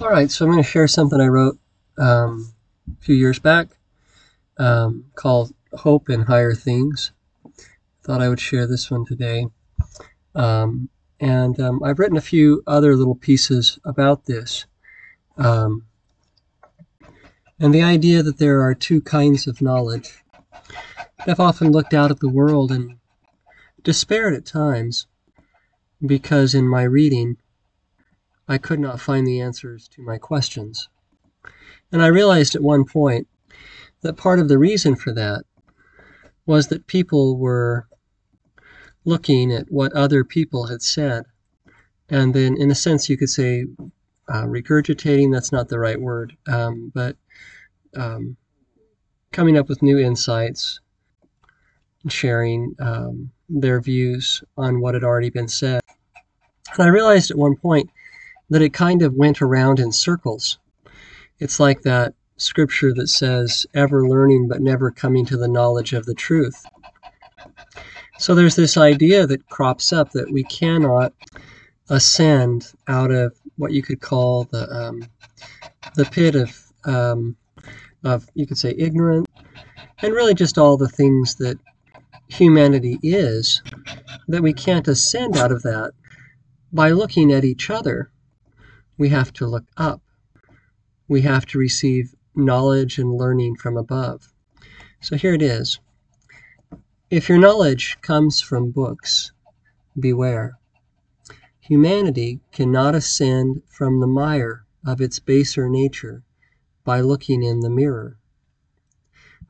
All right, so I'm going to share something I wrote um, a few years back um, called Hope in Higher Things. Thought I would share this one today. Um, and um, I've written a few other little pieces about this. Um, and the idea that there are two kinds of knowledge. I've often looked out at the world and despaired at times because in my reading I could not find the answers to my questions. And I realized at one point that part of the reason for that was that people were looking at what other people had said. And then, in a sense, you could say uh, regurgitating, that's not the right word, um, but um, coming up with new insights and sharing um, their views on what had already been said. And I realized at one point that it kind of went around in circles. It's like that scripture that says, ever learning but never coming to the knowledge of the truth. So there's this idea that crops up that we cannot ascend out of what you could call the um, the pit of um, of you could say ignorance, and really just all the things that humanity is. That we can't ascend out of that by looking at each other we have to look up. We have to receive knowledge and learning from above. So here it is. If your knowledge comes from books, beware. Humanity cannot ascend from the mire of its baser nature by looking in the mirror.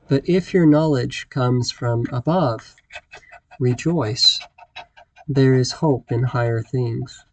But if your knowledge comes from above, rejoice. There is hope in higher things.